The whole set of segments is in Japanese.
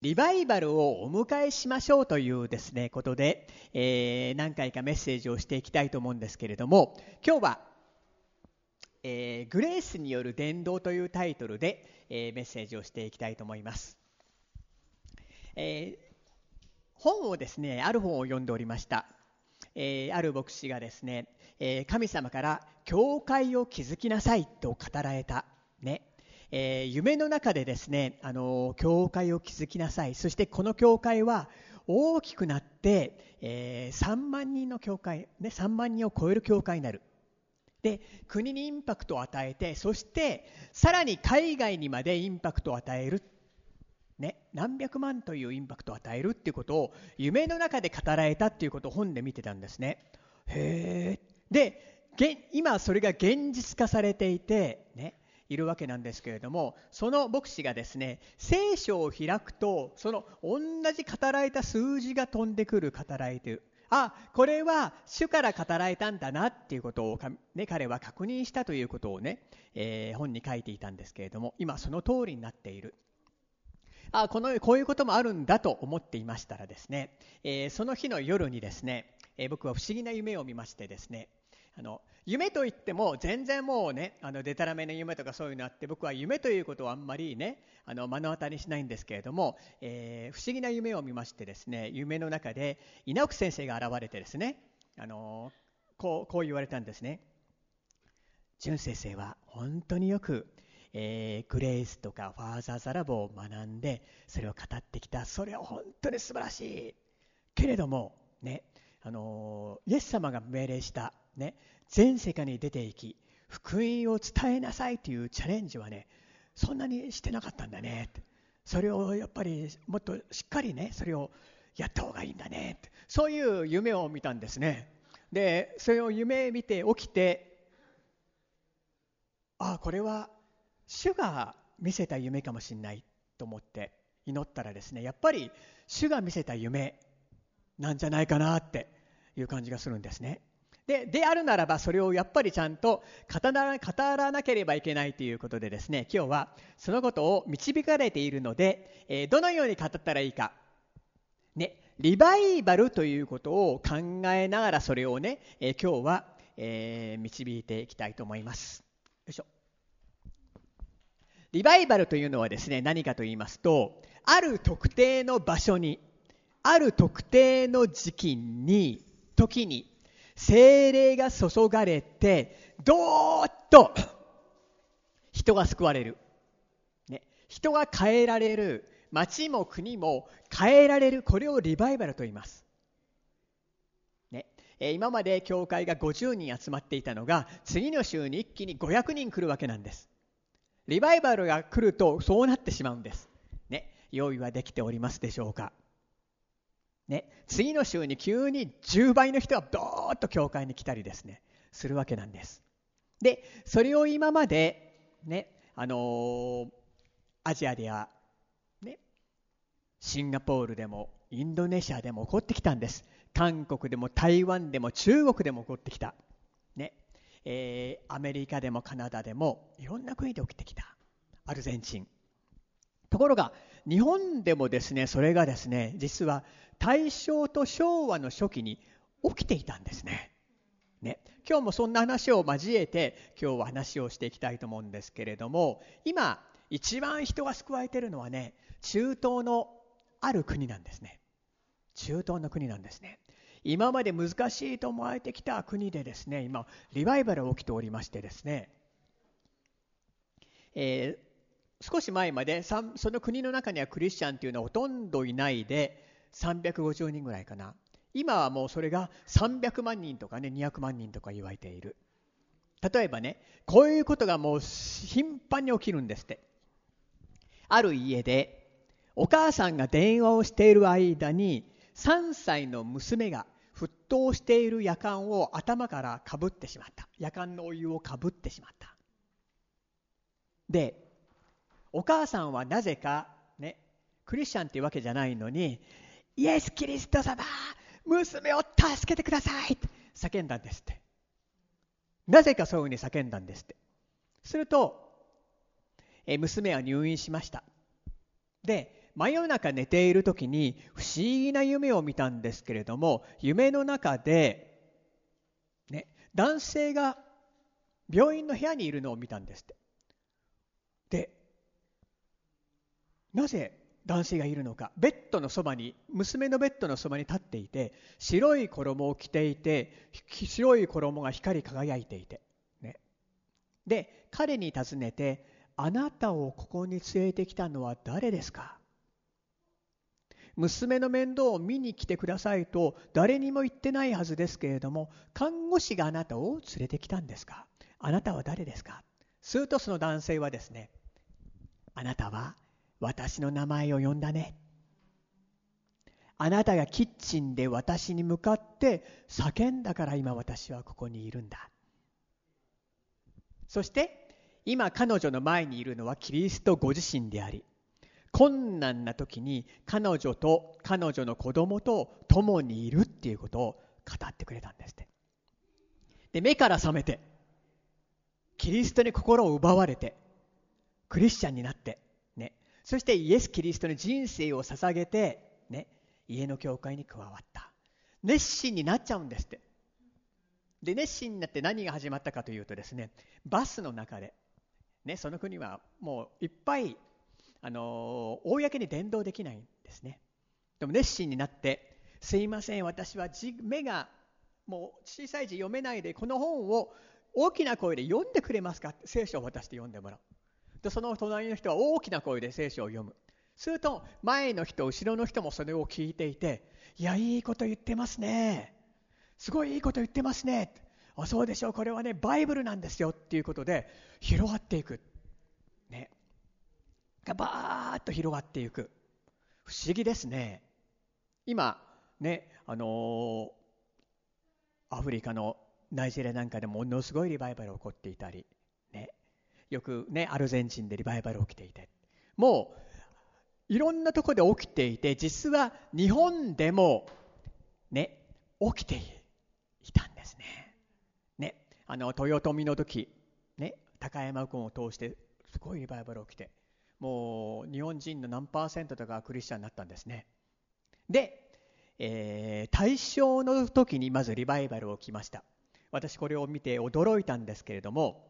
リバイバルをお迎えしましょうというですね、ことで、えー、何回かメッセージをしていきたいと思うんですけれども、今日は、えー、グレースによる伝道というタイトルで、えー、メッセージをしていきたいと思います。え本をですね、ある本を読んでおりました。えある牧師がですね、え神様から教会を築きなさいと語られた。ね。えー、夢の中でですね、あの教会を築きなさい。そしてこの教会は大きくなって、えー、3万人の教会、ね、3万人を超える教会になる。で国にインパクトを与えてそしてさらに海外にまでインパクトを与える、ね、何百万というインパクトを与えるっていうことを夢の中で語られたっていうことを本で見てたんですね。へえで今それが現実化されていてねいるわけなんですけれどもその牧師がですね聖書を開くとその同じ語られた数字が飛んでくる語られてるあこれは主から語られたんだなっていうことを、ね、彼は確認したということをね、えー、本に書いていたんですけれども今その通りになっている。あこのこういうこともあるんだと思っていましたらですね、えー、その日の夜にですね、えー、僕は不思議な夢を見ましてですねあの夢といっても全然もうねあのデタラメな夢とかそういうのあって僕は夢ということをあんまりねあの目の当たりにしないんですけれども、えー、不思議な夢を見ましてですね夢の中で稲奥先生が現れてですねあのこうこう言われたんですね。純先生は本当によく、えー、グレースとかファーザーザラボを学んでそれを語ってきたそれは本当に素晴らしいけれどもねあのイエス様が命令したね、全世界に出ていき福音を伝えなさいというチャレンジはねそんなにしてなかったんだねそれをやっぱりもっとしっかりねそれをやった方がいいんだねって。そういう夢を見たんですね。でそれを夢見て起きてああこれは主が見せた夢かもしれないと思って祈ったらですねやっぱり主が見せた夢なんじゃないかなっていう感じがするんですね。でであるならばそれをやっぱりちゃんと語らなければいけないということでですね今日はそのことを導かれているので、えー、どのように語ったらいいか、ね、リバイバルということを考えながらそれをね、えー、今日は、えー、導いていきたいと思います。よいしょリバイバルというのはですね何かと言いますとある特定の場所にある特定の時期に時に精霊が注がれてどーっと人が救われる、ね、人が変えられる。町も国も変えられる。これをリバイバルと言います、ね、今まで教会が50人集まっていたのが次の週に一気に500人来るわけなんです。リバイバルが来るとそうなってしまうんです、ね、用意はできておりますでしょうか。ね、次の週に急に10倍の人がドーッと教会に来たりですねするわけなんです。でそれを今まで、ねあのー、アジアでは、ね、シンガポールでもインドネシアでも起こってきたんです。韓国でも台湾でも中国でも起こってきた。ねえー、アメリカでもカナダでもいろんな国で起きてきた。アルゼンチン。ところが日本でもですねそれがですね実は大正と昭和の初期に起きていたんですね。ね、今日もそんな話を交えて今日は話をしていきたいと思うんですけれども今一番人が救われているのはね中東のある国なんですね。中東の国なんですね。今まで難しいと思われてきた国でですね今リバイバルが起きておりましてですね、えー、少し前までその国の中にはクリスチャンというのはほとんどいないで350人ぐらいかな。今はもうそれが300万人とかね200万人とか言われている。例えばねこういうことがもう頻繁に起きるんですって。ある家でお母さんが電話をしている間に3歳の娘が沸騰している夜間を頭からかぶってしまった。夜間のお湯をかぶってしまった。でお母さんはなぜかねクリスチャンっていうわけじゃないのにイエス・キリスト様娘を助けてくださいって叫んだんですって。なぜかそういうふうに叫んだんですって。すると、え娘は入院しました。で真夜中寝ている時に不思議な夢を見たんですけれども夢の中で、ね、男性が病院の部屋にいるのを見たんですって。でなぜ男性がいるのか。ベッドのそばに娘のベッドのそばに立っていて白い衣を着ていて白い衣が光り輝いていて、ね、で彼に尋ねて「あなたをここに連れてきたのは誰ですか?」娘の面倒を見に来てくださいと誰にも言ってないはずですけれども看護師があなたを連れてきたんですか？あなたは誰ですか？するとその男性はですねあなたは私の名前を呼んだね。あなたがキッチンで私に向かって叫んだから今私はここにいるんだ。そして今彼女の前にいるのはキリストご自身であり困難な時に彼女と彼女の子供と共にいるっていうことを語ってくれたんですって。で目から覚めてキリストに心を奪われてクリスチャンになってそしてイエス・キリストに人生を捧げてね家の教会に加わった。熱心になっちゃうんですって。で熱心になって何が始まったかというとですねバスの中で、ね、その国はもういっぱいあの公に伝道できないんですね。でも熱心になって「すいません私は目がもう小さい字読めないでこの本を大きな声で読んでくれますか?」って聖書を渡して読んでもらう。でその隣の人は大きな声で聖書を読む。すると前の人後ろの人もそれを聞いていて「いやいいこと言ってますね。すごいいいこと言ってますね」あそうでしょう。これはねバイブルなんですよっていうことで広がっていく。ね。がバーッと広がっていく。不思議ですね。今ねあのー、アフリカのナイジェリアなんかでもものすごいリバイバル起こっていたり、よくねアルゼンチンでリバイバル起きていてもういろんなところで起きていて実は日本でもね起きていたんですね。ねあの豊臣の時ね高山君を通してすごいリバイバル起きてもう日本人の何パーセントとかクリスチャンになったんですね。で、えー、大正の時にまずリバイバル起きました。私これを見て驚いたんですけれども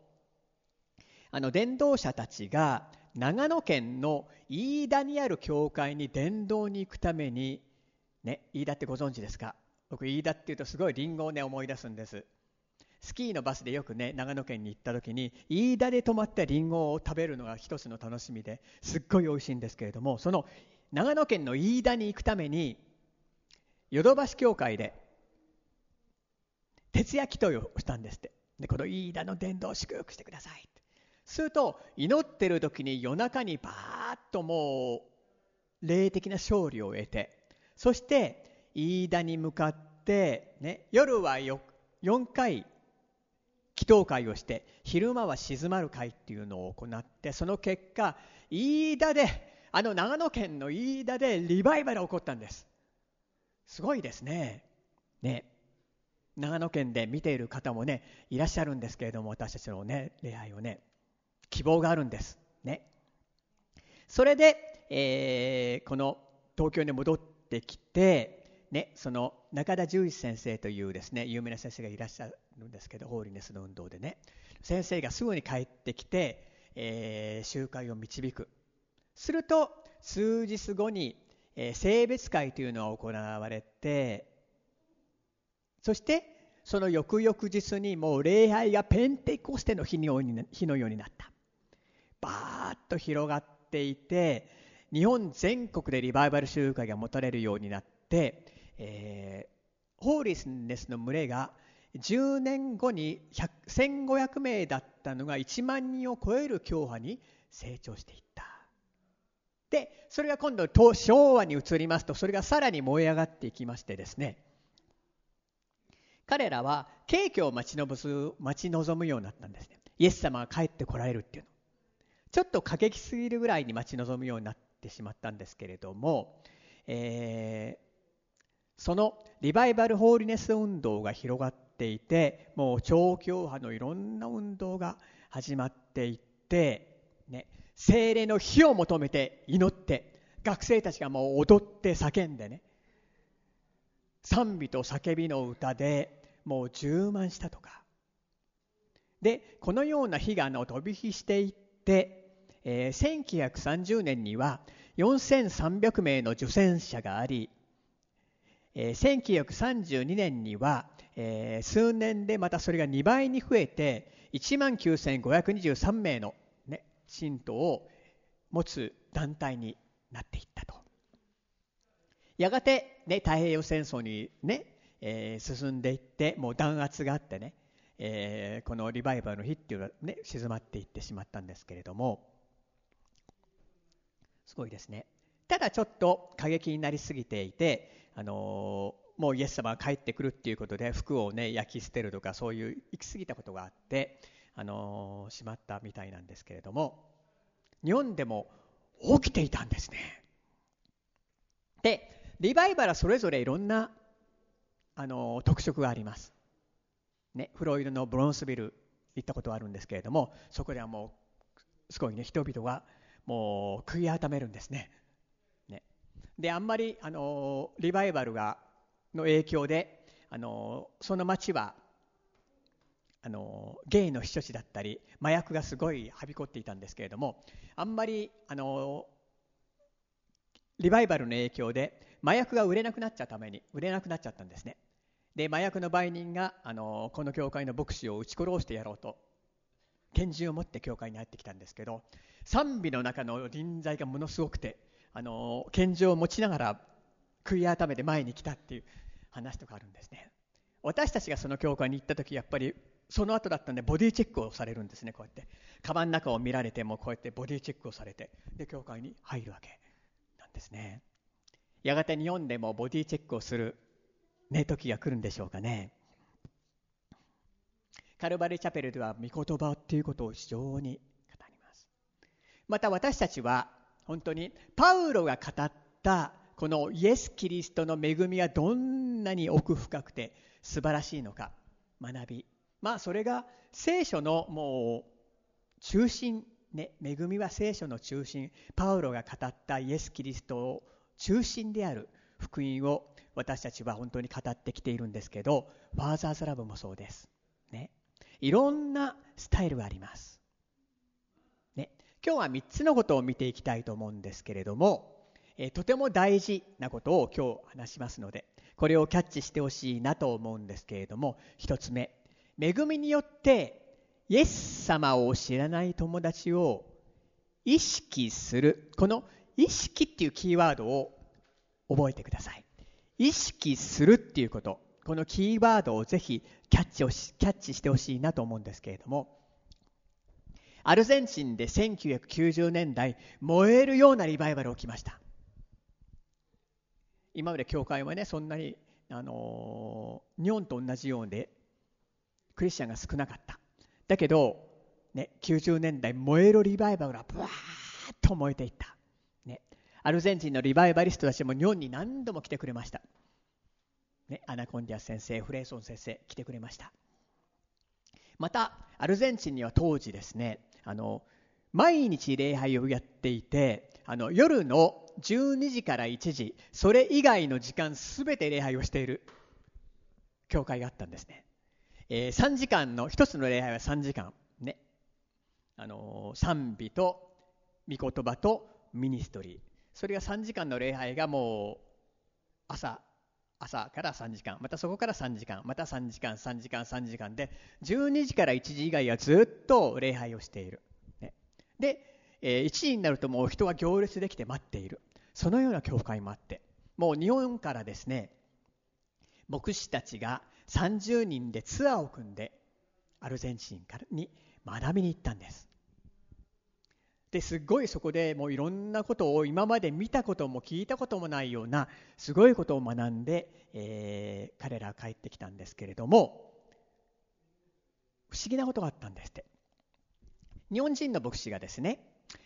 あの伝道者たちが長野県の飯田にある教会に伝道に行くためにね飯田ってご存知ですか？僕飯田っていうとすごいリンゴをね思い出すんです。スキーのバスでよくね長野県に行った時に飯田で泊まってリンゴを食べるのが一つの楽しみですっごい美味しいんですけれどもその長野県の飯田に行くためにヨドバシ教会で徹夜祈祷をしたんですって。でこの飯田の伝道を祝福してくださいすると祈ってる時に夜中にバーッともう霊的な勝利を得てそして飯田に向かって、ね、夜は 4, 回祈祷会をして昼間は静まる会っていうのを行ってその結果飯田であの長野県の飯田でリバイバル起こったんです。すごいですね。ね。長野県で見ている方もねいらっしゃるんですけれども私たちのね礼拝をね。希望があるんです。ね。それで、えー、この東京に戻ってきてねその中田十一先生というですね有名な先生がいらっしゃるんですけどホーリネスの運動でね。先生がすぐに帰ってきて、えー、集会を導く。すると数日後に、えー、性別会というのが行われてそしてその翌々日にもう礼拝がペンテコステの日のように日のようになった。バーッと広がっていて日本全国でリバイバル集会が持たれるようになって、えー、ホーリスネスの群れが10年後に1500名だったのが1万人を超える教派に成長していった。でそれが今度昭和に移りますとそれがさらに燃え上がっていきましてですね。彼らは景挙を待ち望待ち望むようになったんですね。イエス様が帰ってこられるっていうの。ちょっと過激すぎるぐらいに待ち望むようになってしまったんですけれども、えー、そのリバイバルホーリネス運動が広がっていてもう超教派のいろんな運動が始まっていって、ね、精霊の火を求めて祈って学生たちがもう踊って叫んでね賛美と叫びの歌でもう充満したとか。でこのような火がの飛び火していって、でえー、1930年には4300名の受選者があり、えー、1932年には、えー、数年でまたそれが2倍に増えて1万9523名の、ね、信徒を持つ団体になっていったと。やがて、ね、太平洋戦争にね、えー、進んでいってもう弾圧があってね、えー、このリバイバルの日っていうのはね静まっていってしまったんですけれどもすごいですね。ただちょっと過激になりすぎていて、あのー、もうイエス様が帰ってくるっていうことで服をね焼き捨てるとかそういう行き過ぎたことがあって、あのー、しまったみたいなんですけれども日本でも起きていたんですね。でリバイバルはそれぞれいろんな、あの、特色があります。ね、フロイドのブロンスビル行ったことがあるんですけれどもそこではもうすごいね人々がもう悔い改めるんですね。ねであんまりあのリバイバルがの影響であのその町はあのゲイの避暑地だったり麻薬がすごいはびこっていたんですけれどもあんまりあのリバイバルの影響で麻薬が売れなくなっちゃうために売れなくなっちゃったんですねで麻薬の売人があのこの教会の牧師を撃ち殺してやろうと拳銃を持って教会に入ってきたんですけど賛美の中の臨在がものすごくてあの拳銃を持ちながら悔い改めて前に来たっていう話とかあるんですね。私たちがその教会に行った時やっぱりその後だったんでボディチェックをされるんですねこうやって。カバンの中を見られてもこうやってボディチェックをされてで教会に入るわけなんですね。やがて日本でもボディチェックをするね、時が来るんでしょうかね。カルバリチャペルでは御言葉っていうことを非常に語ります。また私たちは本当にパウロが語ったこのイエス・キリストの恵みがどんなに奥深くて素晴らしいのか学びまあそれが聖書のもう中心ね恵みは聖書の中心パウロが語ったイエス・キリストを中心である福音を私たちは本当に語ってきているんですけどファーザーズラブもそうです、ね、いろんなスタイルがあります、ね、今日は3つのことを見ていきたいと思うんですけれども、えとても大事なことを今日話しますのでこれをキャッチしてほしいなと思うんですけれども1つ目。恵みによってイエス様を知らない友達を意識する。この意識っていうキーワードを覚えてください。意識するっていうこと。このキーワードをぜひキャッチをしキャッチしてほしいなと思うんですけれども。アルゼンチンで1990年代燃えるようなリバイバル起きました。今まで教会はねそんなに、あの、日本と同じようでクリスチャンが少なかった。だけど、ね、90年代燃えるリバイバルがブワーッと燃えていった。アルゼンチンのリバイバリストたちも日本に何度も来てくれました。ね、アナコンディアス先生、フレーソン先生、来てくれました。また、アルゼンチンには当時ですね、あの毎日礼拝をやっていて、あの夜の12時から1時、それ以外の時間すべて礼拝をしている教会があったんですね。えー、3時間の、1つの礼拝は3時間、ね、あの賛美と御言葉とミニストリー。それが3時間の礼拝がもう朝朝から3時間。またそこから3時間。また3時間3時間3時間で12時から1時以外はずっと礼拝をしている、ね、で、えー、1時になるともう人は行列できて待っている。そのような教会もあって。もう日本からですね牧師たちが30人でツアーを組んでアルゼンチンからに学びに行ったんです。ですごいそこでもういろんなことを今まで見たことも聞いたこともないようなすごいことを学んで、えー、彼らは帰ってきたんですけれども不思議なことがあったんですって。日本人の牧師がですね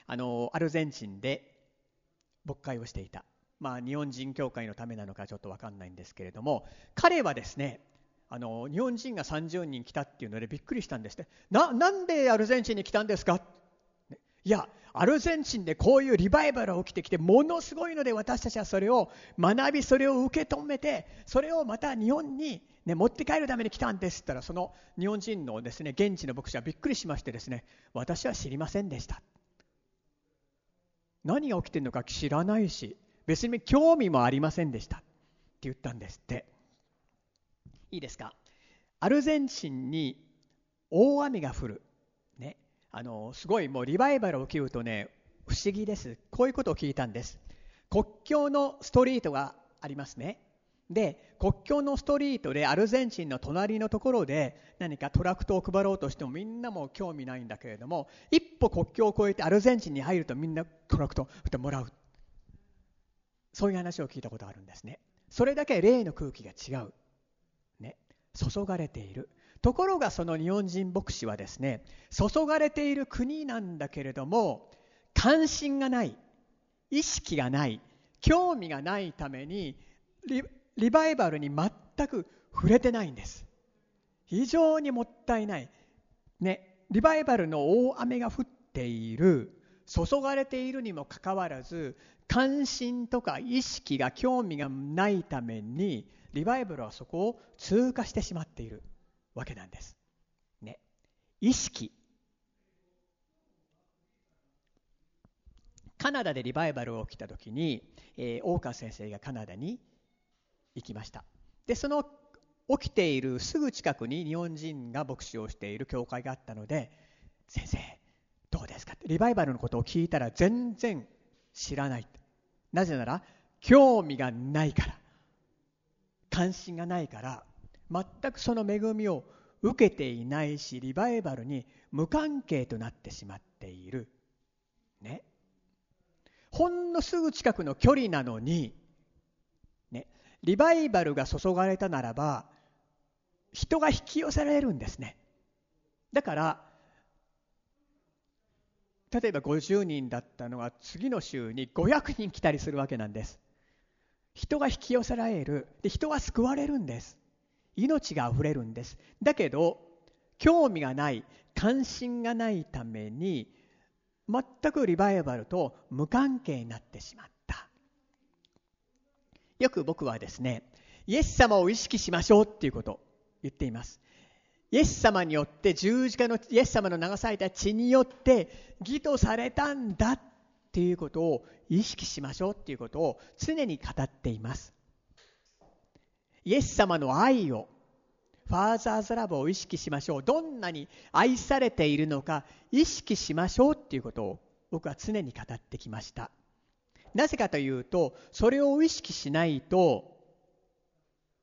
あのアルゼンチンで牧会をしていた。まあ日本人教会のためなのかちょっと分かんないんですけれども彼はですねあの日本人が30人来たっていうのでびっくりしたんですって。ななんでアルゼンチンに来たんですかいやアルゼンチンでこういうリバイバルが起きてきてものすごいので私たちはそれを学びそれを受け止めてそれをまた日本に、ね、持って帰るために来たんです。って言ったらその日本人のですね現地の牧師はびっくりしましてですね私は知りませんでした。何が起きてるのか知らないし別に興味もありませんでした。って言ったんですって。いいですか？アルゼンチンに大雨が降る。ね。あのすごいもうリバイバルを受けるとね不思議です。こういうことを聞いたんです。国境のストリートがありますね。で国境のストリートでアルゼンチンの隣のところで何かトラクトを配ろうとしてもみんなも興味ないんだけれども一歩国境を越えてアルゼンチンに入るとみんなトラクトをもらう。そういう話を聞いたことがあるんですね。それだけ霊の空気が違う、注がれている。ところがその日本人牧師はですね注がれている国なんだけれども関心がない意識がない興味がないためにリバイバルに全く触れてないんです。非常にもったいない。ねリバイバルの大雨が降っている注がれているにもかかわらず関心とか意識が興味がないためにリバイバルはそこを通過してしまっているわけなんです。ね、意識。カナダでリバイバルが起きた時に、えー、大川先生がカナダに行きました。でその起きているすぐ近くに日本人が牧師をしている教会があったので先生どうですか？ってリバイバルのことを聞いたら全然知らない。なぜなら興味がないから。関心がないから全くその恵みを受けていないしリバイバルに無関係となってしまっている。ね。ほんのすぐ近くの距離なのに、ね、リバイバルが注がれたならば人が引き寄せられるんですね。だから例えば50人だったのが次の週に500人来たりするわけなんです。人が引き寄せられる。で人は救われるんです。命があふれるんです。だけど興味がない関心がないために全くリバイバルと無関係になってしまった。よく僕はですねイエス様を意識しましょうっていうことを言っています。イエス様によって十字架のイエス様の流された血によって義とされたんだっっていうことを意識しましょうっていうことを常に語っています。イエス様の愛をファーザーズラブを意識しましょう。どんなに愛されているのか意識しましょうっていうことを僕は常に語ってきました。なぜかというとそれを意識しないと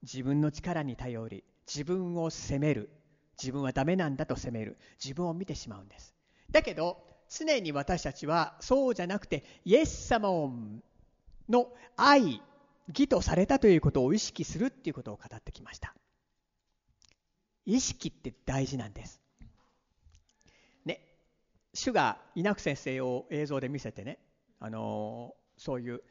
自分の力に頼り自分を責める自分はダメなんだと責める自分を見てしまうんです。だけど常に私たちはそうじゃなくてイエス様の愛義とされたということを意識するっていうことを語ってきました。意識って大事なんです。ね主が稲久先生を映像で見せてねあのそういう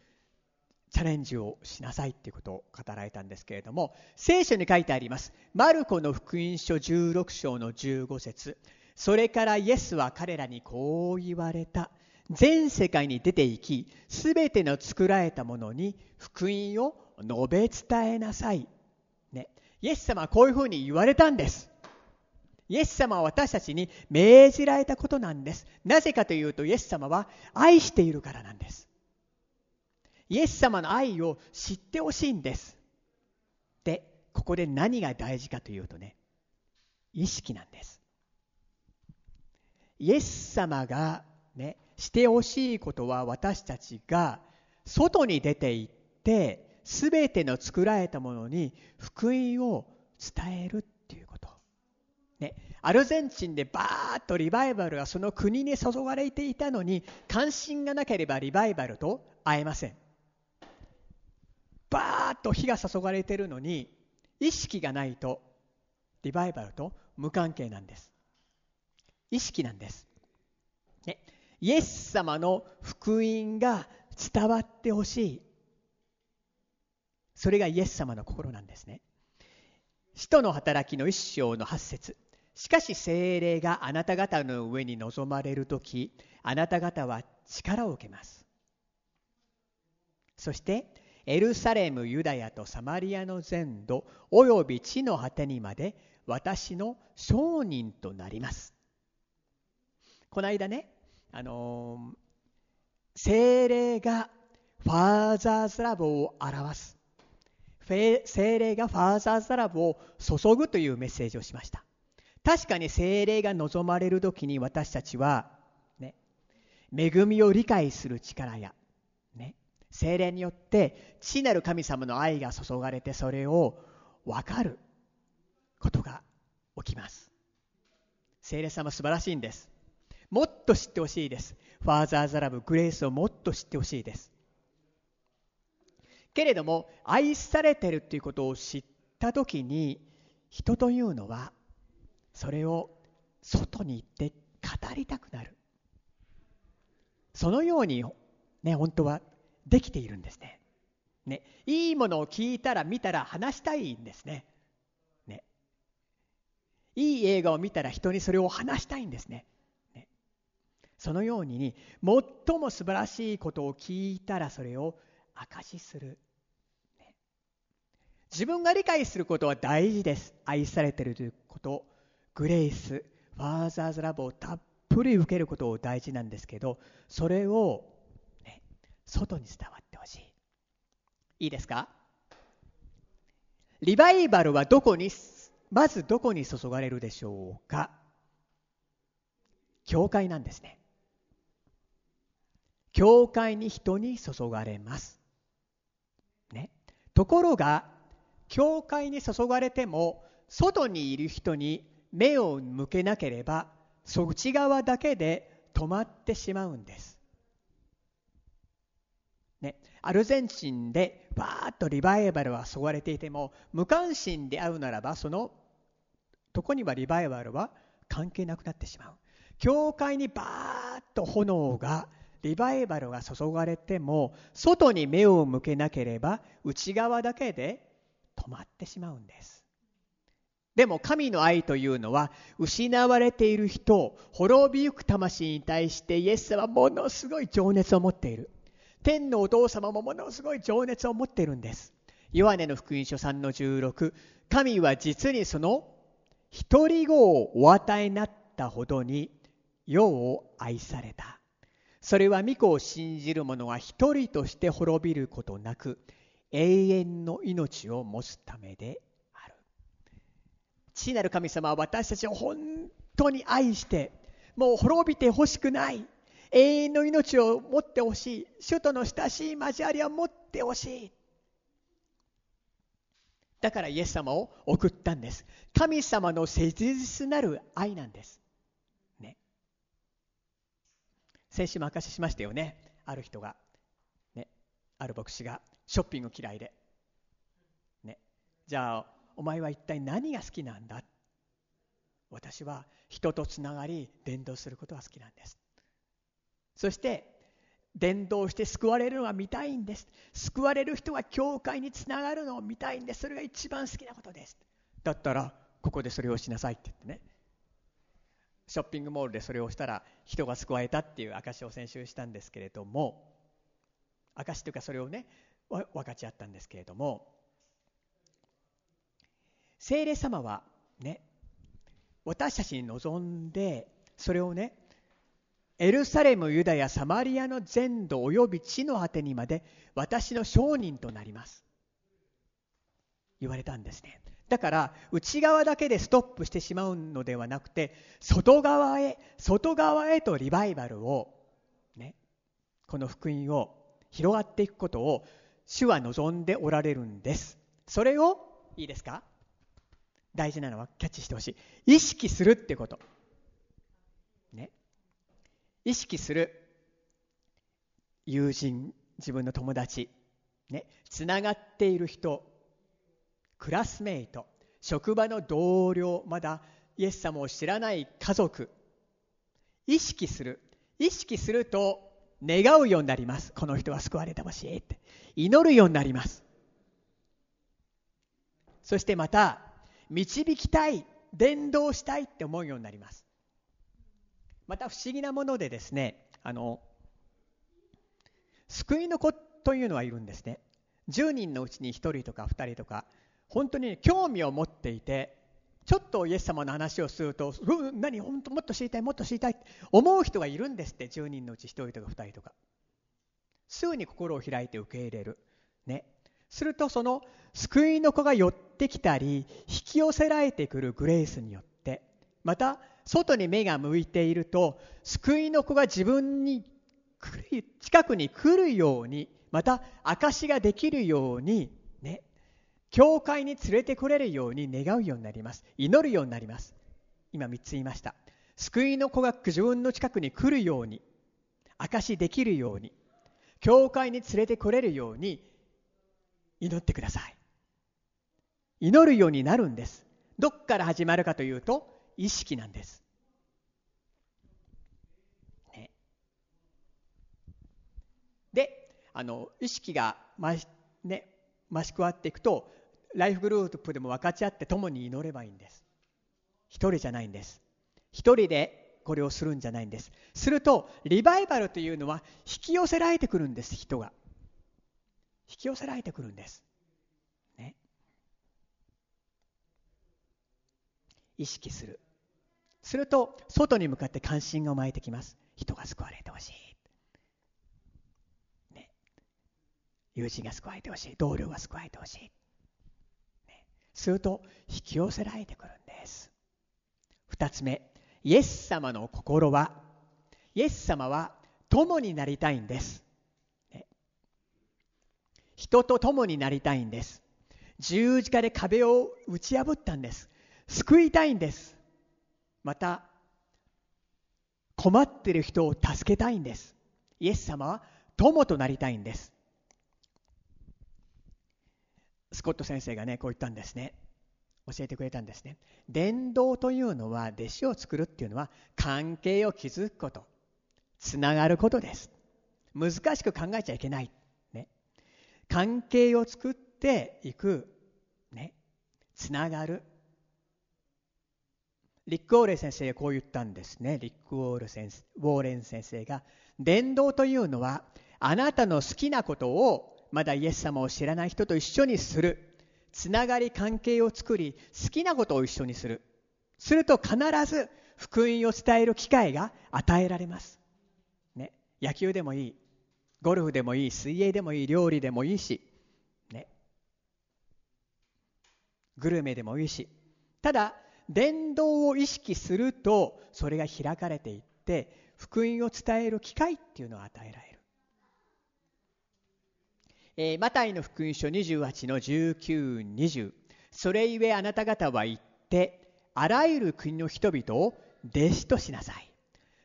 チャレンジをしなさいっていうことを語られたんですけれども聖書に書いてあります。マルコの福音書16章の15節。それからイエスは彼らにこう言われた。全世界に出て行きすべての作られたものに福音を述べ伝えなさい、ね、イエス様はこういうふうに言われたんです。イエス様は私たちに命じられたことなんです。なぜかというとイエス様は愛しているからなんです。イエス様の愛を知ってほしいんです。でここで何が大事かというとね意識なんです。イエス様がねしてほしいことは私たちが外に出て行って全ての作られたものに福音を伝えるっていうこと、ね、アルゼンチンでバーッとリバイバルがその国に注がれていたのに関心がなければリバイバルと会えません。バーッと火が注がれてるのに意識がないとリバイバルと無関係なんです。意識なんです、ね、イエス様の福音が伝わってほしい。それがイエス様の心なんですね。使徒の働きの一章の八節。しかし精霊があなた方の上に臨まれる時あなた方は力を受けます。そしてエルサレムユダヤとサマリアの全土および地の果てにまで私の商人となります。この間ねあのー、精霊がファーザーズラブを表す。精霊がファーザーズラブを注ぐというメッセージをしました。確かに精霊が望まれる時に私たちは、ね、恵みを理解する力や、ね、精霊によって父なる神様の愛が注がれてそれを分かることが起きます。精霊様素晴らしいんです。もっと知ってほしいです。ファーザーズラブグレースをもっと知ってほしいです。けれども愛されてるっていうことを知った時に人というのはそれを外に行って語りたくなる。そのようにね本当はできているんですね。ねいいものを聞いたら見たら話したいんですね。ね。いい映画を見たら人にそれを話したいんですね。そのように最も素晴らしいことを聞いたらそれを証しする自分が理解することは大事です。愛されているということ、グレイス、ファーザーズラブをたっぷり受けることを大事なんですけど、それを、ね、外に伝わってほしい。いいですか？リバイバルはどこに、まずどこに注がれるでしょうか？教会なんですね。教会に人に注がれます。ね。ところが、教会に注がれても外にいる人に目を向けなければそっち側だけで止まってしまうんです。ね、アルゼンチンでバーッとリバイバルは注がれていても無関心で会うならばそのとこにはリバイバルは関係なくなってしまう。教会にバーッと炎がリバイバルが注がれても外に目を向けなければ内側だけで止まってしまうんです。でも神の愛というのは失われている人滅びゆく魂に対してイエス様はものすごい情熱を持っている。天のお父様もものすごい情熱を持っているんです。ヨハネの福音書3の16神は実にその一人子をお与えになったほどに世を愛された。それは御子を信じる者は一人として滅びることなく永遠の命を持つためである。父なる神様は私たちを本当に愛してもう滅びてほしくない。永遠の命を持ってほしい。主との親しい交わりを持ってほしい。だからイエス様を送ったんです。神様の切実なる愛なんですね先週も明かししましたよねある人がねある牧師がショッピング嫌いで。ね。じゃあ、お前は一体何が好きなんだ？私は人とつながり、伝道することが好きなんです。そして、伝道して救われるのが見たいんです。救われる人が教会につながるのを見たいんです。それが一番好きなことです。だったら、ここでそれをしなさいって言ってね。ショッピングモールでそれをしたら人が救われたっていう証を先週したんですけれども証というかそれをね分かち合ったんですけれども聖霊様はね私たちに望んでそれをねエルサレムユダヤサマリアの全土および地の果てにまで私の商人となります。言われたんですね。だから内側だけでストップしてしまうのではなくて外側へ外側へとリバイバルをねこの福音を広がっていくことを主は望んでおられるんです。それを、いいですか？大事なのはキャッチしてほしい。意識するってこと。ね。意識する。友人、自分の友達、ね。つながっている人、クラスメイト、職場の同僚、まだイエス様を知らない家族、意識する。意識すると願うようになります。この人は救われてほしいって。祈るようになります。そしてまた、導きたい。伝道したいって思うようになりますまた不思議なものでですねあの救いの子というのはいるんですね10人のうちに1人とか2人とか本当に興味を持っていてちょっとイエス様の話をすると、うん、何本当もっと知りたいもっと知りたいって思う人がいるんですって10人のうち1人とか2人とか。すぐに心を開いて受け入れる。ね。するとその救いの子が寄ってきたり引き寄せられてくるグレースによってまた外に目が向いていると救いの子が自分に近くに来るようにまた証しができるように教会に連れてこれるように願うようになります。祈るようになります。今3つ言いました。救いの子が自分の近くに来るように証しできるように教会に連れてこれるように祈ってください。祈るようになるんです。どっから始まるかというと意識なんです、ね、であの意識が増し,、ね、増し加わっていくとライフグループでも分かち合って共に祈ればいいんです。一人じゃないんです。一人でこれをするんじゃないんです。するとリバイバルというのは引き寄せられてくるんです人が。引き寄せられてくるんです、ね、意識する。すると外に向かって関心が湧いてきます。人が救われてほしい、友人が救われてほしい。同僚が救われてほしい、ね、すると引き寄せられてくるんです。2つ目。イエス様の心はイエス様は友になりたいんです。人と共になりたいんです。十字架で壁を打ち破ったんです。救いたいんです。また困っている人を助けたいんです。イエス様は友となりたいんです。スコット先生がねこう言ったんですね。教えてくれたんですね。伝道というのは弟子を作るっていうのは関係を築くこと。つながることです。難しく考えちゃいけない。ね。関係を作っていく、ね、つながる。リック・オーレン先生がこう言ったんですね。リック・オール先生ウォーレン先生が。伝道というのは、あなたの好きなことをまだイエス様を知らない人と一緒にする。つながり関係を作り、好きなことを一緒にする。すると必ず福音を伝える機会が与えられます。ね、野球でもいい。ゴルフでもいい水泳でもいい料理でもいいし、ね、グルメでもいいしただ伝道を意識するとそれが開かれていって福音を伝える機会っていうのを与えられる、えー、マタイの福音書28の1920それゆえあなた方は行ってあらゆる国の人々を弟子としなさい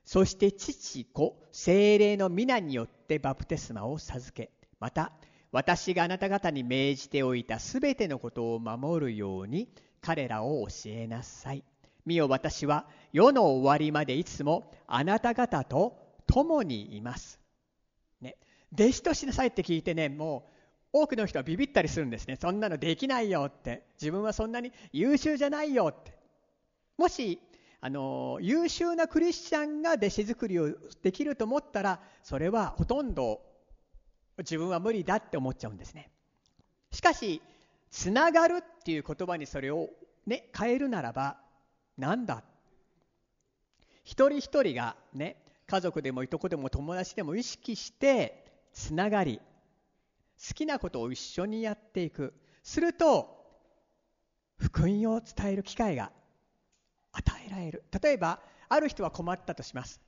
そして父子精霊の皆によってバプテスマを授けまた私があなた方に命じておいたすべてのことを守るように彼らを教えなさい。見よ私は世の終わりまでいつもあなた方と共にいます。弟子としなさいって聞いてねもう多くの人はビビったりするんですね。そんなのできないよって。自分はそんなに優秀じゃないよって。もしあの優秀なクリスチャンが弟子作りをできると思ったらそれはほとんど自分は無理だって思っちゃうんですね。しかしつながるっていう言葉にそれをね変えるならばなんだ？一人一人がね家族でもいとこでも友達でも意識してつながり好きなことを一緒にやっていく。すると福音を伝える機会が与えられる。例えばある人は困ったとします。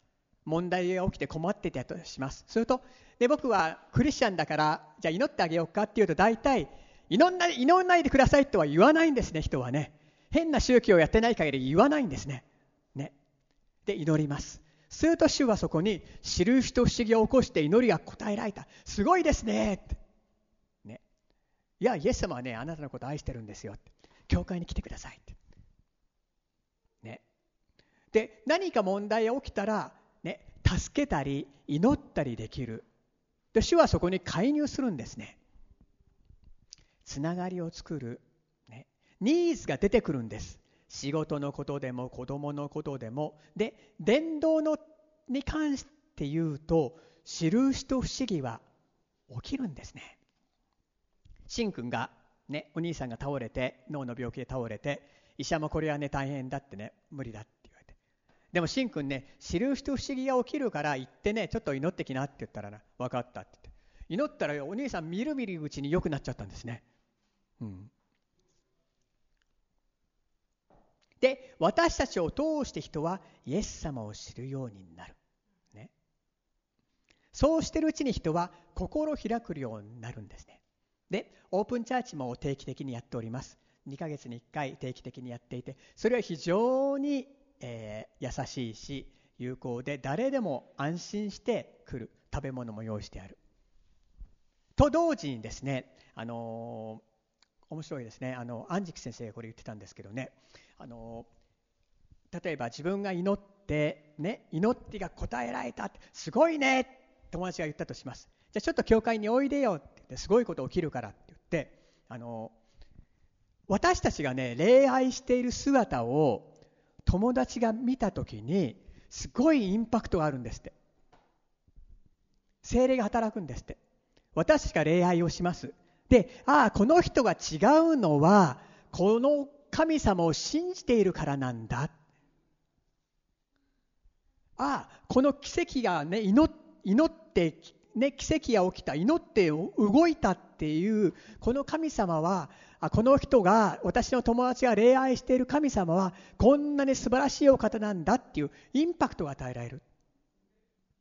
問題が起きて困ってたとします。するとで僕はクリスチャンだからじゃあ祈ってあげようかっていうと大体祈んない祈らないでくださいとは言わないんですね人はね。変な宗教をやってない限り言わないんですね。ね。で祈ります。すると主はそこに知る人不思議を起こして祈りが答えられた。すごいですね。ってね。いやイエス様はねあなたのこと愛してるんですよって。教会に来てくださいって。ね。で何か問題が起きたら、ね、助けたり祈ったりできる。で主はそこに介入するんですね。つながりを作る、ね、ニーズが出てくるんです。仕事のことでも子供のことでもで伝道のに関して言うと印と不思議は起きるんですね。しんくんが、ね、お兄さんが倒れて脳の病気で倒れて医者もこれはね大変だってね無理だって言われてでもしんくんね印と不思議が起きるから行ってねちょっと祈ってきなって言ったらな分かったって言って祈ったらお兄さんみるみるうちに良くなっちゃったんですね。うん、で私たちを通して人はイエス様を知るようになる。ね、そうしてるうちに人は心を開くようになるんですね。でオープンチャーチも定期的にやっております。2ヶ月に1回定期的にやっていてそれは非常に、えー、優しいし有効で誰でも安心して来る食べ物も用意してある。と同時にですね、あのー、面白いですねあの安食先生がこれ言ってたんですけどね、あの、例えば自分が祈って、ね、祈ってが答えられたすごいね友達が言ったとします。じゃあちょっと教会においでよって言ってすごいこと起きるからって言って、あの、私たちがね礼拝している姿を友達が見た時にすごいインパクトがあるんですって。精霊が働くんですって。私が礼拝をします。で、ああ、この人が違うのは、この神様を信じているからなんだ。ああ、この奇跡がね、祈って、ね、奇跡が起きた、祈って動いたっていう、この神様は、あこの人が、私の友達が礼拝している神様は、こんなに素晴らしいお方なんだっていうインパクトが与えられる。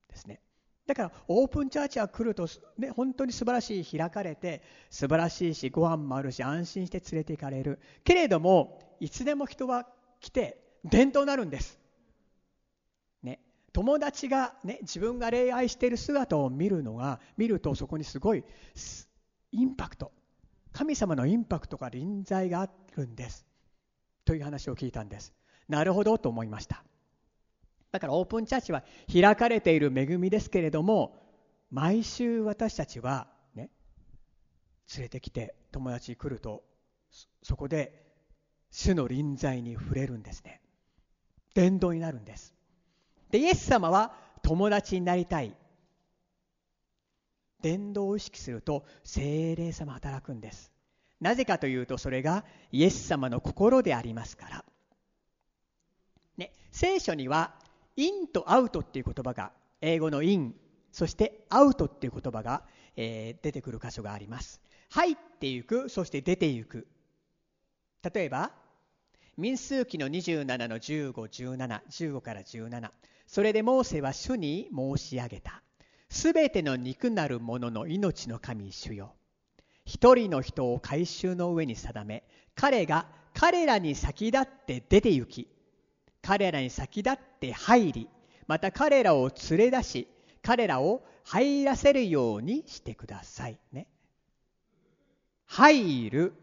ですね。だからオープンチャーチは来ると、ね、本当に素晴らしい開かれて素晴らしいしご飯もあるし安心して連れて行かれる。けれどもいつでも人は来て伝統になるんです、ね、友達が、ね、自分が礼拝している姿を見るのが見るとそこにすごいインパクト。神様のインパクトが臨在があるんです。という話を聞いたんです。なるほどと思いました。だからオープンチャーチは開かれている恵みですけれども毎週私たちはね連れてきて友達来るとそこで主の臨在に触れるんですね。伝道になるんです。でイエス様は友達になりたい。伝道を意識すると精霊様働くんです。なぜかというとそれがイエス様の心でありますから、ね、聖書にはインとアウトっていう言葉が英語のインそしてアウトっていう言葉が、えー、出てくる箇所があります。入っていくそして出ていく。例えば民数記の27の151715から17それでモーセは主に申し上げた。すべての肉なるものの命の神主よ。一人の人を改宗の上に定め彼が彼らに先立って出て行き彼らに先立って入りまた彼らを連れ出し彼らを入らせるようにしてください。ね。入る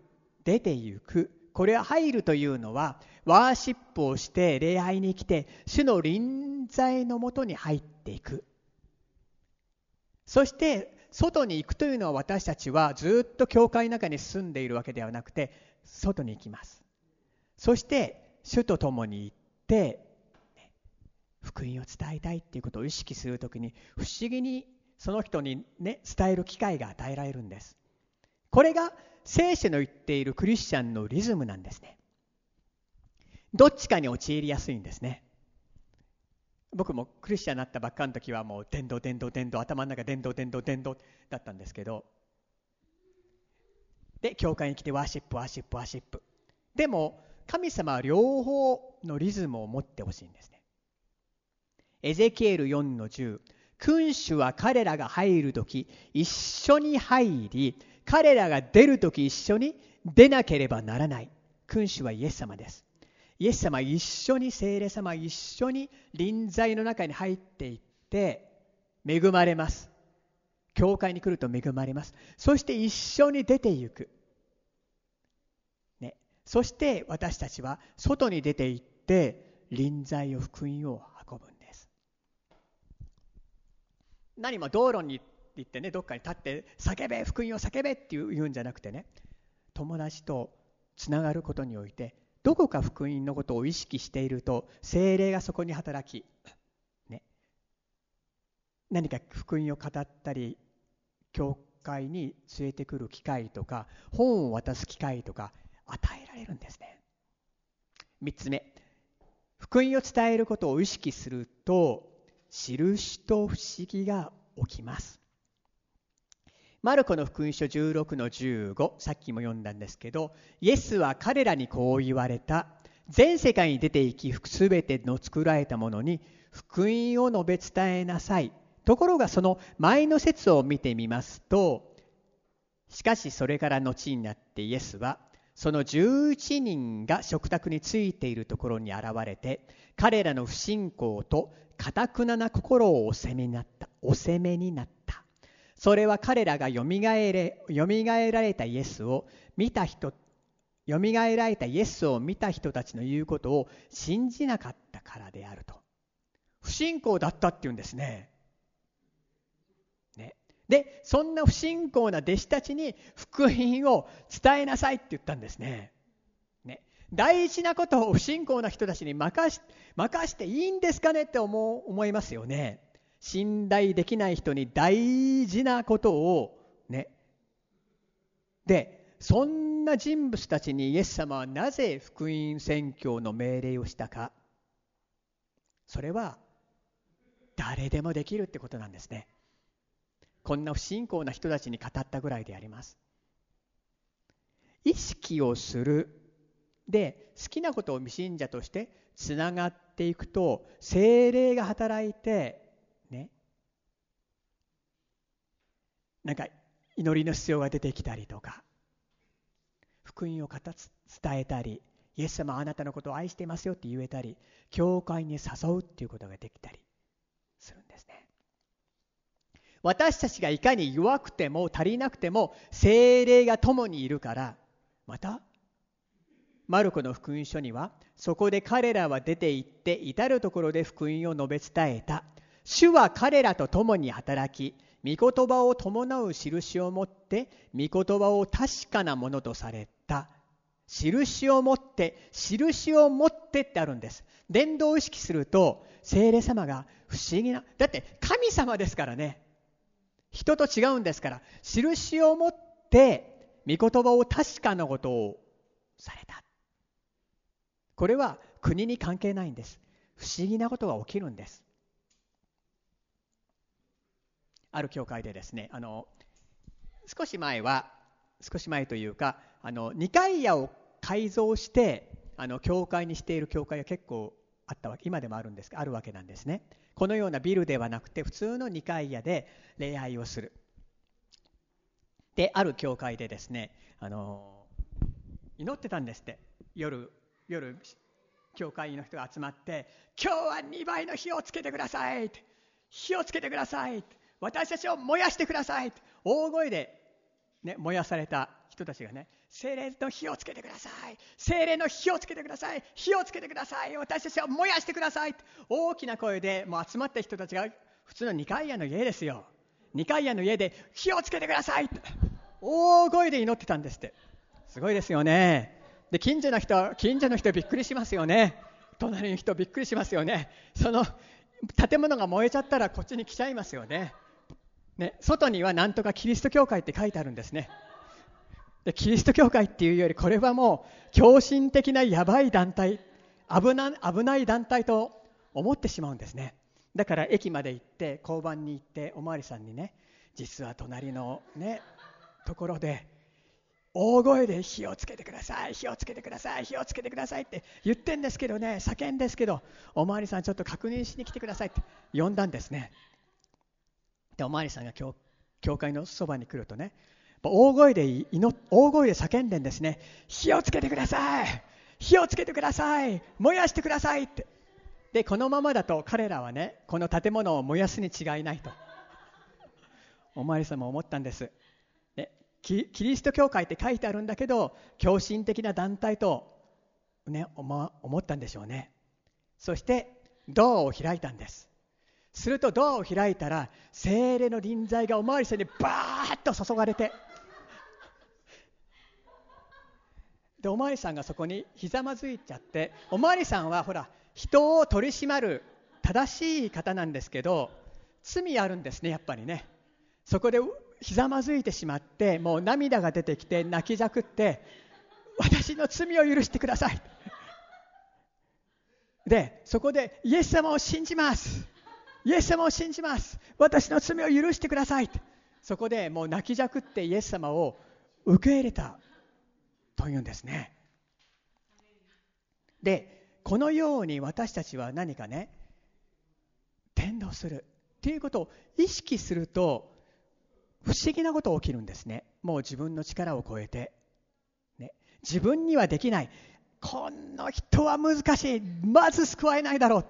出て行く。これは入るというのはワーシップをして礼拝に来て主の臨在のもとに入っていく。そして外に行くというのは私たちはずっと教会の中に住んでいるわけではなくて外に行きます。そして主と共に行っ、福音を伝えたいっていうことを意識するときに不思議にその人に、ね、伝える機会が与えられるんです。これが聖書の言っているクリスチャンのリズムなんですね。どっちかに陥りやすいんですね。僕もクリスチャンになったばっかの時はもう伝道伝道伝道頭の中伝道伝道伝道だったんですけど。で教会に来てワーシップワーシップワーシップ。でも神様は両方のリズムを持ってほしいんですね。エゼキエル4の10君主は彼らが入る時一緒に入り彼らが出る時一緒に出なければならない。君主はイエス様です。イエス様一緒に聖霊様一緒に臨在の中に入っていって恵まれます。教会に来ると恵まれます。そして一緒に出ていく。そして私たちは外に出て行って臨在を福音を運ぶんです。何も道路に行ってねどっかに立って叫べ福音を叫べって言うんじゃなくてね友達とつながることにおいてどこか福音のことを意識していると精霊がそこに働き、ね、何か福音を語ったり教会に連れてくる機会とか本を渡す機会とか与えられるんですね。3つ目。福音を伝えることを意識すると印と不思議が起きます。マルコの福音書16の15さっきも読んだんですけどイエスは彼らにこう言われた。全世界に出て行き全ての作られたものに福音を述べ伝えなさい。ところがその前の説を見てみますとしかしそれから後になってイエスはその11人が食卓についているところに現れて彼らの不信仰とかたくなな心をお責めになったお責めになった。それは彼らがよみがえれよみがえられたイエスを見た人よみがえられたイエスを見た人たちの言うことを信じなかったからであると。不信仰だったっていうんですねね。でそんな不信仰な弟子たちに福音を伝えなさいって言ったんですね。ね。大事なことを不信仰な人たちに任し任していいんですかねって思思いますよね。信頼できない人に大事なことをね。でそんな人物たちにイエス様はなぜ福音宣教の命令をしたか。それは誰でもできるってことなんですね。こんな不信仰な人たちに語ったぐらいであります。意識をする。で好きなことを未信者としてつながっていくと精霊が働いてね。なんか祈りの必要が出てきたりとか。福音を伝えたりイエス様あなたのことを愛していますよって言えたり教会に誘うっていうことができたりするんですね私たちがいかに弱くても足りなくても精霊が共にいるからまた？マルコの福音書にはそこで彼らは出て行って至る所で福音を述べ伝えた。主は彼らと共に働き御言葉を伴う印を持って御言葉を確かなものとされた。印を持って印を持ってってあるんです。伝道を意識すると聖霊様が不思議なだって神様ですからね。人と違うんですから印を持って御言葉を確かなことをされた。これは国に関係ないんです。不思議なことが起きるんです。ある教会でですねあの少し前は少し前というかあの2階屋を改造してあの教会にしている教会が結構あったわけ今でもあるんですあるわけなんですね。このようなビルではなくて普通の2階屋で礼拝をする。である教会でですねあの祈ってたんですって。夜夜教会の人が集まって今日は2倍の火をつけてください火をつけてください私たちを燃やしてください大声で、ね、燃やされた人たちがね精霊の火をつけてください。精霊の火をつけてください。火をつけてください。私たちを燃やしてください。大きな声でもう集まった人たちが普通の2階屋の家ですよ。2階屋の家で火をつけてください。大声で祈ってたんですって。すごいですよね。で近所の人近所の人びっくりしますよね。隣の人びっくりしますよね。その建物が燃えちゃったらこっちに来ちゃいますよね。ね、外にはなんとかキリスト教会って書いてあるんですね。でキリスト教会っていうよりこれはもう狂信的なやばい団体危な危ない団体と思ってしまうんですね。だから駅まで行って交番に行っておまわりさんにね実は隣のねところで大声で火をつけてください火をつけてください火をつけてくださいって言ってんですけどね叫んですけどおまわりさんちょっと確認しに来てくださいって呼んだんですね。でお巡りさんが教教会のそばに来るとね大声で祈大声で叫んでんですね。火をつけてください。火をつけてください。燃やしてくださいって。でこのままだと彼らはねこの建物を燃やすに違いないと。お巡りさんも思ったんです、ね、キリスト教会って書いてあるんだけど狂信的な団体と、ね、思ったんでしょうね。そしてドアを開いたんです。するとドアを開いたら精霊の臨在がお巡りさんにバーッと注がれてでおまわりさんがそこにひざまずいちゃっておまわりさんはほら人を取り締まる正しい方なんですけど罪あるんですねやっぱりね。そこでひざまずいてしまってもう涙が出てきて泣きじゃくって私の罪を許してください。でそこでイエス様を信じます。イエス様を信じます。私の罪を許してください。そこでもう泣きじゃくってイエス様を受け入れた。というんですね。でこのように私たちは何かね伝道するっていうことを意識すると不思議なこと起きるんですね。もう自分の力を超えて、ね、自分にはできない。この人は難しい。まず救われないだろう。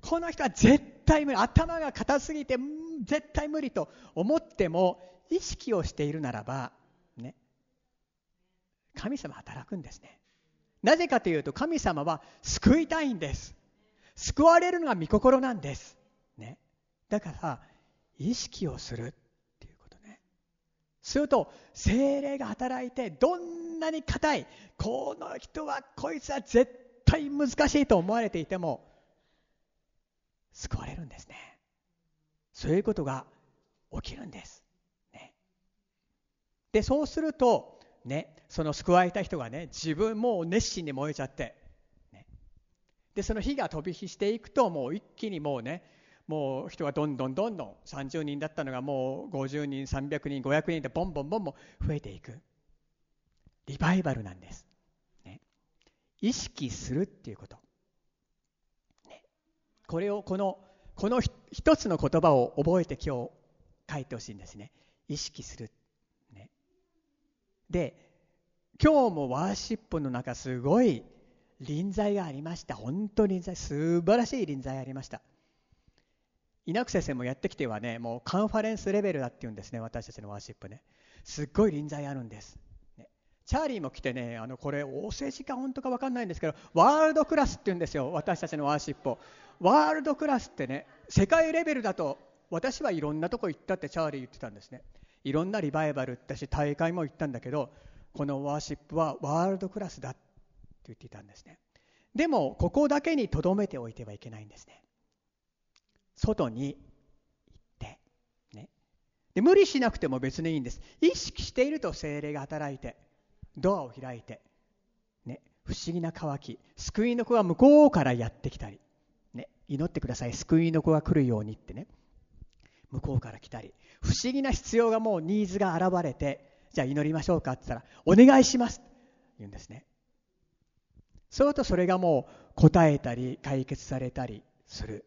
この人は絶対無理。頭が硬すぎて絶対無理と思っても意識をしているならば神様働くんですね。なぜかというと神様は救いたいんです。救われるのが御心なんです。ね。だから意識をするっていうことね。すると精霊が働いてどんなに硬いこの人はこいつは絶対難しいと思われていても救われるんですね。そういうことが起きるんです、ね、でそうするとねその救われた人がね自分も熱心に燃えちゃって、ね、でその火が飛び火していくともう一気にもうねもう人がどんどんどんどん30人だったのがもう50人300人500人でボンボンボンボン増えていく。リバイバルなんです、ね、意識するっていうこと、ね、これをこのこの一つの言葉を覚えて今日書いてほしいんですね。意識する、ね、で今日もワーシップの中すごい臨在がありました。本当に臨在素晴らしい臨在がありました。稲久先生もやってきてはねもうカンファレンスレベルだっていうんですね私たちのワーシップね。すっごい臨在あるんです、ね、チャーリーも来てねあのこれお政治か本当か分かんないんですけどワールドクラスっていうんですよ私たちのワーシップワールドクラスってね世界レベルだと私はいろんなとこ行ったってチャーリー言ってたんですね。いろんなリバイバル行ったし大会も行ったんだけどこのワーシップはワールドクラスだって言っていたんですね。でもここだけにとどめておいてはいけないんですね。外に行って。ね。で無理しなくても別にいいんです。意識していると精霊が働いてドアを開いて、ね、不思議な渇き。救いの子が向こうからやってきたり、ね、祈ってください。救いの子が来るようにってね。向こうから来たり。不思議な必要がもうニーズが現れてじゃあ祈りましょうかって言ったらお願いしますって言うんですね。そうするとそれがもう答えたり解決されたりする。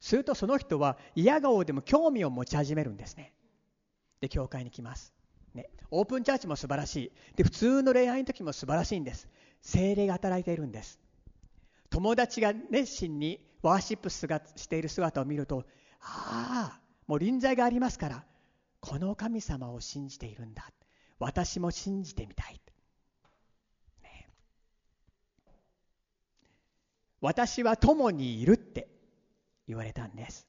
するとその人は嫌顔でも興味を持ち始めるんですね。で教会に来ます。ね、オープンチャーチも素晴らしい。で普通の恋愛の時も素晴らしいんです。精霊が働いているんです。友達が熱心にワーシップしている姿を見るとああもう臨在がありますからこの神様を信じているんだ。私も信じてみたい、ね、私は共にいるって言われたんです。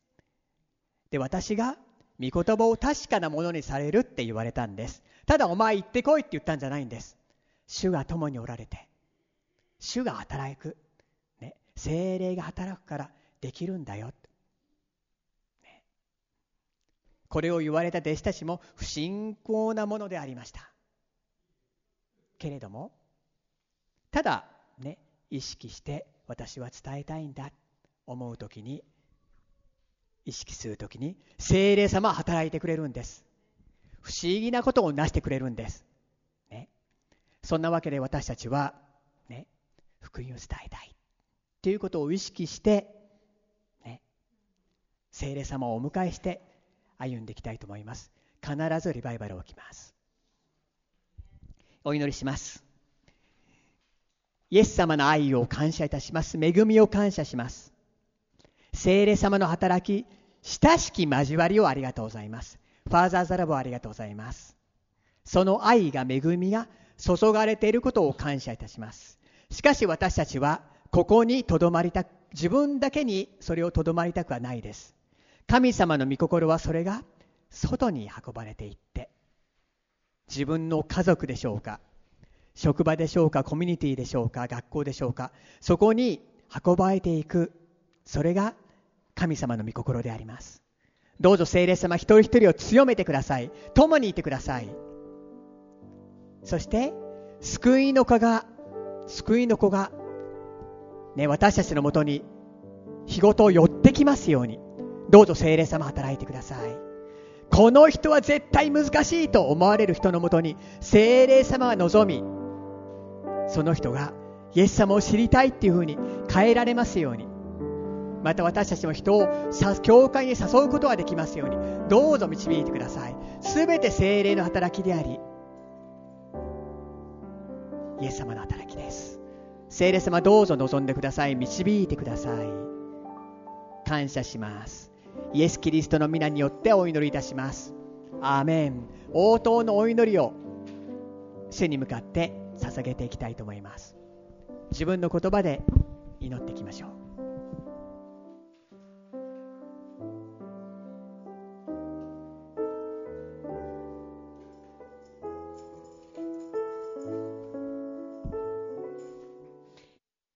で私が御言葉を確かなものにされるって言われたんです。ただお前行ってこいって言ったんじゃないんです。主が共におられて主が働く、ね、精霊が働くからできるんだよ、ね、これを言われた弟子たちも不信仰なものでありました。けれどもただね意識して私は伝えたいんだ思う時に意識するときに精霊様は働いてくれるんです。不思議なことをなしてくれるんです、ね、そんなわけで私たちは、ね、福音を伝えたい。ということを意識して、ね、精霊様をお迎えして歩んでいきたいと思います必ずリバイバル起きますお祈りしますイエス様の愛を感謝いたします恵みを感謝します聖霊様の働き、親しき交わりをありがとうございます。ファーザーザラボありがとうございます。その愛が恵みが注がれていることを感謝いたします。しかし私たちはここにとどまりたく、自分だけにそれをとどまりたくはないです。神様の御心はそれが外に運ばれていって、自分の家族でしょうか、職場でしょうかコミュニティでしょうか学校でしょうかそこに運ばれていくそれが神様の御心であります。どうぞ聖霊様一人一人を強めてください。共にいてください。そして救いの子が救いの子が、ね、私たちのもとに日ごと寄ってきますように。どうぞ聖霊様働いてください。この人は絶対難しいと思われる人のもとに聖霊様が望みその人がイエス様を知りたいっていうふうに変えられますようにまた私たちも人を教会に誘うことができますようにどうぞ導いてください。すべて精霊の働きでありイエス様の働きです。聖霊様どうぞ望んでください。導いてください。感謝します。イエス・キリストの皆によってお祈りいたします。アーメン。応答のお祈りを主に向かって捧げていきたいと思います。自分の言葉で祈っていきましょう。